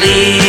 believe